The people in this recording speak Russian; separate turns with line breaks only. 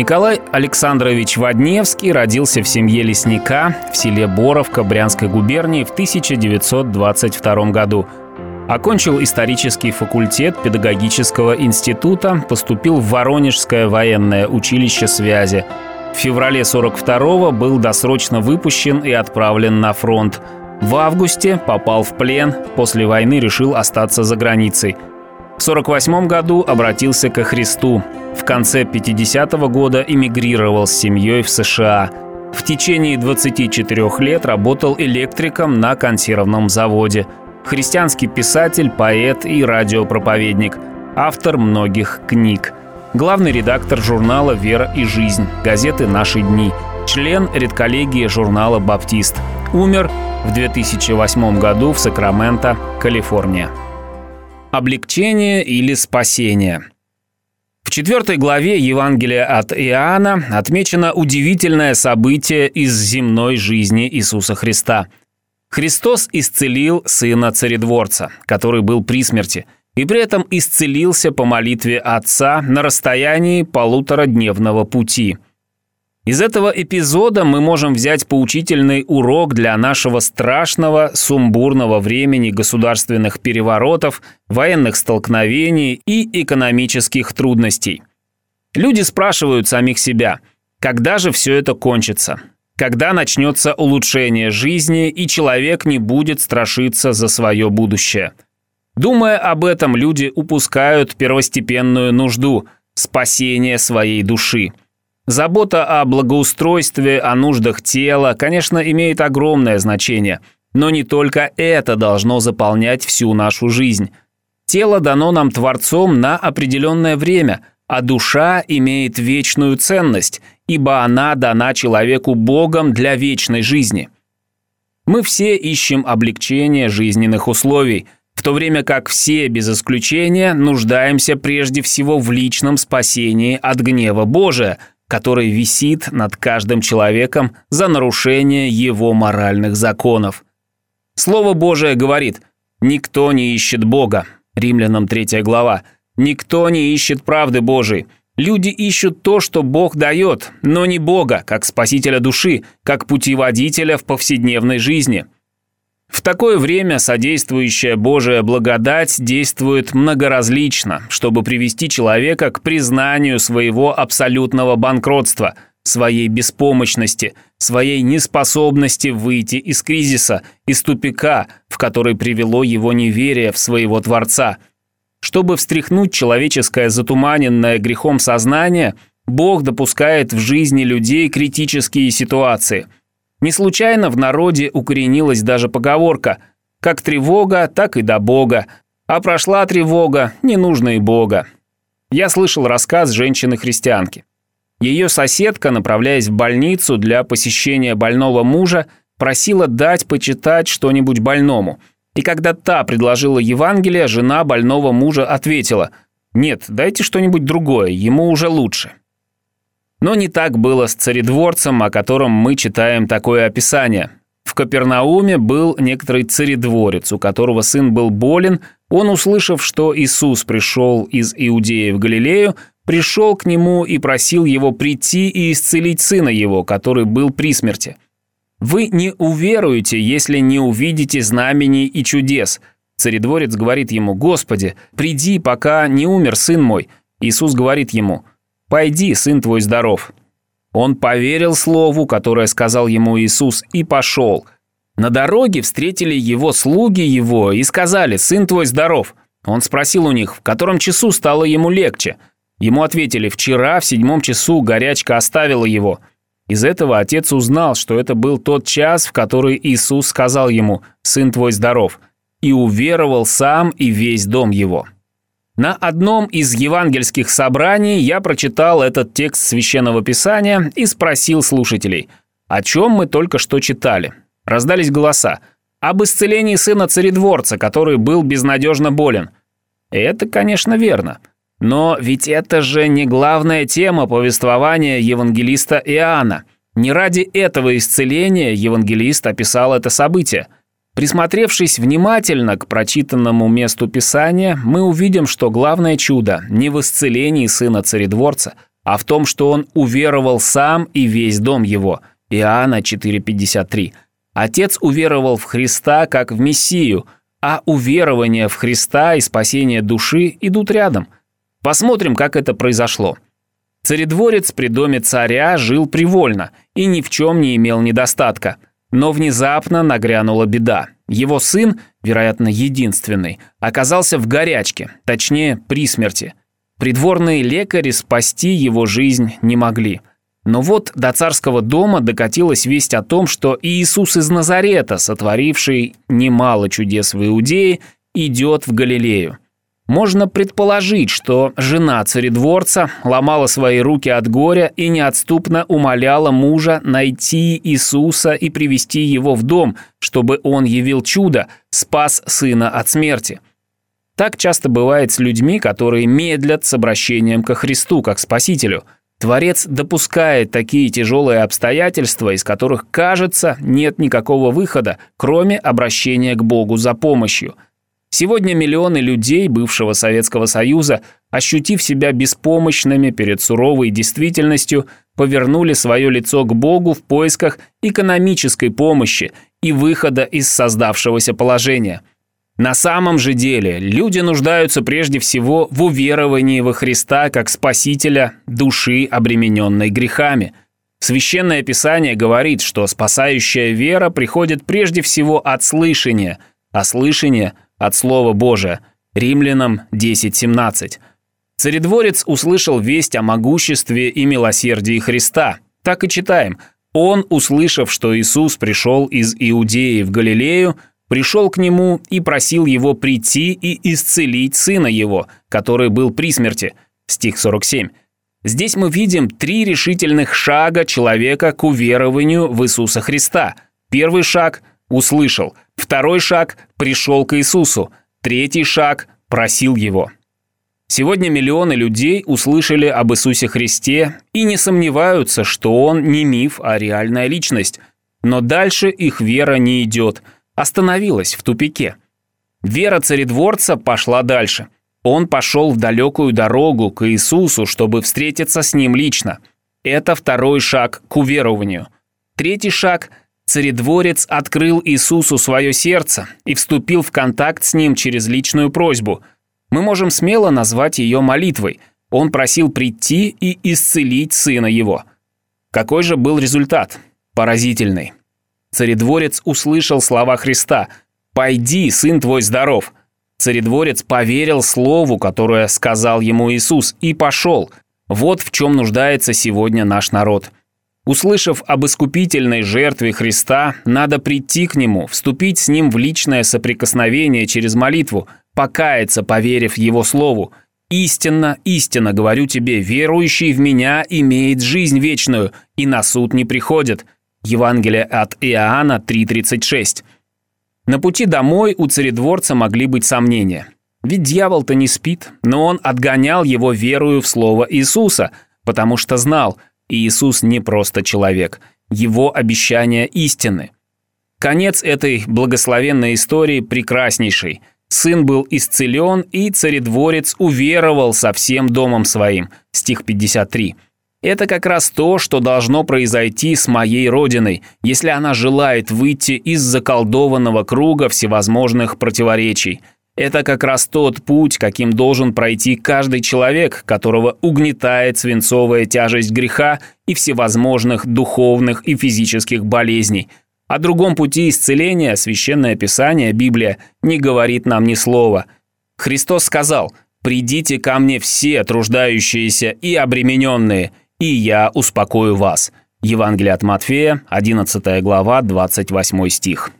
Николай Александрович Водневский родился в семье лесника в селе Боровка Брянской губернии в 1922 году. Окончил исторический факультет педагогического института, поступил в Воронежское военное училище связи. В феврале 42-го был досрочно выпущен и отправлен на фронт. В августе попал в плен, после войны решил остаться за границей – в 1948 году обратился ко Христу. В конце 50-го года эмигрировал с семьей в США. В течение 24 лет работал электриком на консервном заводе. Христианский писатель, поэт и радиопроповедник. Автор многих книг. Главный редактор журнала «Вера и жизнь», газеты «Наши дни», член редколлегии журнала «Баптист». Умер в 2008 году в Сакраменто, Калифорния. Облегчение или спасение. В четвертой главе Евангелия от Иоанна отмечено удивительное событие из земной жизни Иисуса Христа. Христос исцелил сына царедворца, который был при смерти, и при этом исцелился по молитве Отца на расстоянии полуторадневного пути – из этого эпизода мы можем взять поучительный урок для нашего страшного, сумбурного времени государственных переворотов, военных столкновений и экономических трудностей. Люди спрашивают самих себя, когда же все это кончится? Когда начнется улучшение жизни, и человек не будет страшиться за свое будущее? Думая об этом, люди упускают первостепенную нужду – спасение своей души – Забота о благоустройстве, о нуждах тела, конечно, имеет огромное значение, но не только это должно заполнять всю нашу жизнь. Тело дано нам Творцом на определенное время, а душа имеет вечную ценность, ибо она дана человеку Богом для вечной жизни. Мы все ищем облегчение жизненных условий, в то время как все без исключения нуждаемся прежде всего в личном спасении от гнева Божия – который висит над каждым человеком за нарушение его моральных законов. Слово Божие говорит «Никто не ищет Бога» Римлянам 3 глава. «Никто не ищет правды Божией». Люди ищут то, что Бог дает, но не Бога, как спасителя души, как путеводителя в повседневной жизни – в такое время содействующая Божия благодать действует многоразлично, чтобы привести человека к признанию своего абсолютного банкротства, своей беспомощности, своей неспособности выйти из кризиса, из тупика, в который привело его неверие в своего Творца. Чтобы встряхнуть человеческое затуманенное грехом сознание, Бог допускает в жизни людей критические ситуации – не случайно в народе укоренилась даже поговорка «как тревога, так и до Бога», а прошла тревога, не нужно и Бога. Я слышал рассказ женщины-христианки. Ее соседка, направляясь в больницу для посещения больного мужа, просила дать почитать что-нибудь больному. И когда та предложила Евангелие, жена больного мужа ответила «Нет, дайте что-нибудь другое, ему уже лучше». Но не так было с царедворцем, о котором мы читаем такое описание. В Капернауме был некоторый царедворец, у которого сын был болен. Он, услышав, что Иисус пришел из Иудеи в Галилею, пришел к нему и просил его прийти и исцелить сына его, который был при смерти. «Вы не уверуете, если не увидите знамений и чудес». Царедворец говорит ему, «Господи, приди, пока не умер сын мой». Иисус говорит ему, «Пойди, сын твой здоров». Он поверил слову, которое сказал ему Иисус, и пошел. На дороге встретили его слуги его и сказали «Сын твой здоров». Он спросил у них, в котором часу стало ему легче. Ему ответили «Вчера в седьмом часу горячка оставила его». Из этого отец узнал, что это был тот час, в который Иисус сказал ему «Сын твой здоров», и уверовал сам и весь дом его. На одном из евангельских собраний я прочитал этот текст Священного Писания и спросил слушателей, о чем мы только что читали. Раздались голоса. Об исцелении сына царедворца, который был безнадежно болен. это, конечно, верно. Но ведь это же не главная тема повествования евангелиста Иоанна. Не ради этого исцеления евангелист описал это событие – Присмотревшись внимательно к прочитанному месту Писания, мы увидим, что главное чудо не в исцелении сына царедворца, а в том, что он уверовал сам и весь дом его. Иоанна 4,53. Отец уверовал в Христа как в Мессию, а уверование в Христа и спасение души идут рядом. Посмотрим, как это произошло. Царедворец при доме царя жил привольно и ни в чем не имел недостатка. Но внезапно нагрянула беда. Его сын, вероятно, единственный, оказался в горячке, точнее, при смерти. Придворные лекари спасти его жизнь не могли. Но вот до царского дома докатилась весть о том, что Иисус из Назарета, сотворивший немало чудес в Иудее, идет в Галилею. Можно предположить, что жена царедворца ломала свои руки от горя и неотступно умоляла мужа найти Иисуса и привести его в дом, чтобы он явил чудо, спас сына от смерти. Так часто бывает с людьми, которые медлят с обращением ко Христу как Спасителю. Творец допускает такие тяжелые обстоятельства, из которых, кажется, нет никакого выхода, кроме обращения к Богу за помощью – Сегодня миллионы людей бывшего Советского Союза, ощутив себя беспомощными перед суровой действительностью, повернули свое лицо к Богу в поисках экономической помощи и выхода из создавшегося положения. На самом же деле люди нуждаются прежде всего в уверовании во Христа как Спасителя души, обремененной грехами. Священное Писание говорит, что спасающая вера приходит прежде всего от слышания, а слышание – от Слова Божия. Римлянам 10.17. Царедворец услышал весть о могуществе и милосердии Христа. Так и читаем. Он, услышав, что Иисус пришел из Иудеи в Галилею, пришел к нему и просил его прийти и исцелить сына его, который был при смерти. Стих 47. Здесь мы видим три решительных шага человека к уверованию в Иисуса Христа. Первый шаг – услышал – Второй шаг – пришел к Иисусу. Третий шаг – просил Его. Сегодня миллионы людей услышали об Иисусе Христе и не сомневаются, что Он не миф, а реальная личность. Но дальше их вера не идет, остановилась в тупике. Вера царедворца пошла дальше. Он пошел в далекую дорогу к Иисусу, чтобы встретиться с Ним лично. Это второй шаг к уверованию. Третий шаг царедворец открыл Иисусу свое сердце и вступил в контакт с ним через личную просьбу. Мы можем смело назвать ее молитвой. Он просил прийти и исцелить сына его. Какой же был результат? Поразительный. Царедворец услышал слова Христа «Пойди, сын твой здоров». Царедворец поверил слову, которое сказал ему Иисус, и пошел. Вот в чем нуждается сегодня наш народ – Услышав об искупительной жертве Христа, надо прийти к Нему, вступить с Ним в личное соприкосновение через молитву, покаяться, поверив Его Слову. «Истинно, истинно, говорю тебе, верующий в Меня имеет жизнь вечную, и на суд не приходит». Евангелие от Иоанна 3.36. На пути домой у царедворца могли быть сомнения. Ведь дьявол-то не спит, но он отгонял его верою в слово Иисуса, потому что знал – Иисус не просто человек. Его обещания истины. Конец этой благословенной истории прекраснейший. Сын был исцелен, и царедворец уверовал со всем домом своим. Стих 53. Это как раз то, что должно произойти с моей родиной, если она желает выйти из заколдованного круга всевозможных противоречий – это как раз тот путь, каким должен пройти каждый человек, которого угнетает свинцовая тяжесть греха и всевозможных духовных и физических болезней. О другом пути исцеления Священное Писание, Библия, не говорит нам ни слова. Христос сказал «Придите ко мне все труждающиеся и обремененные, и я успокою вас». Евангелие от Матфея, 11 глава, 28 стих.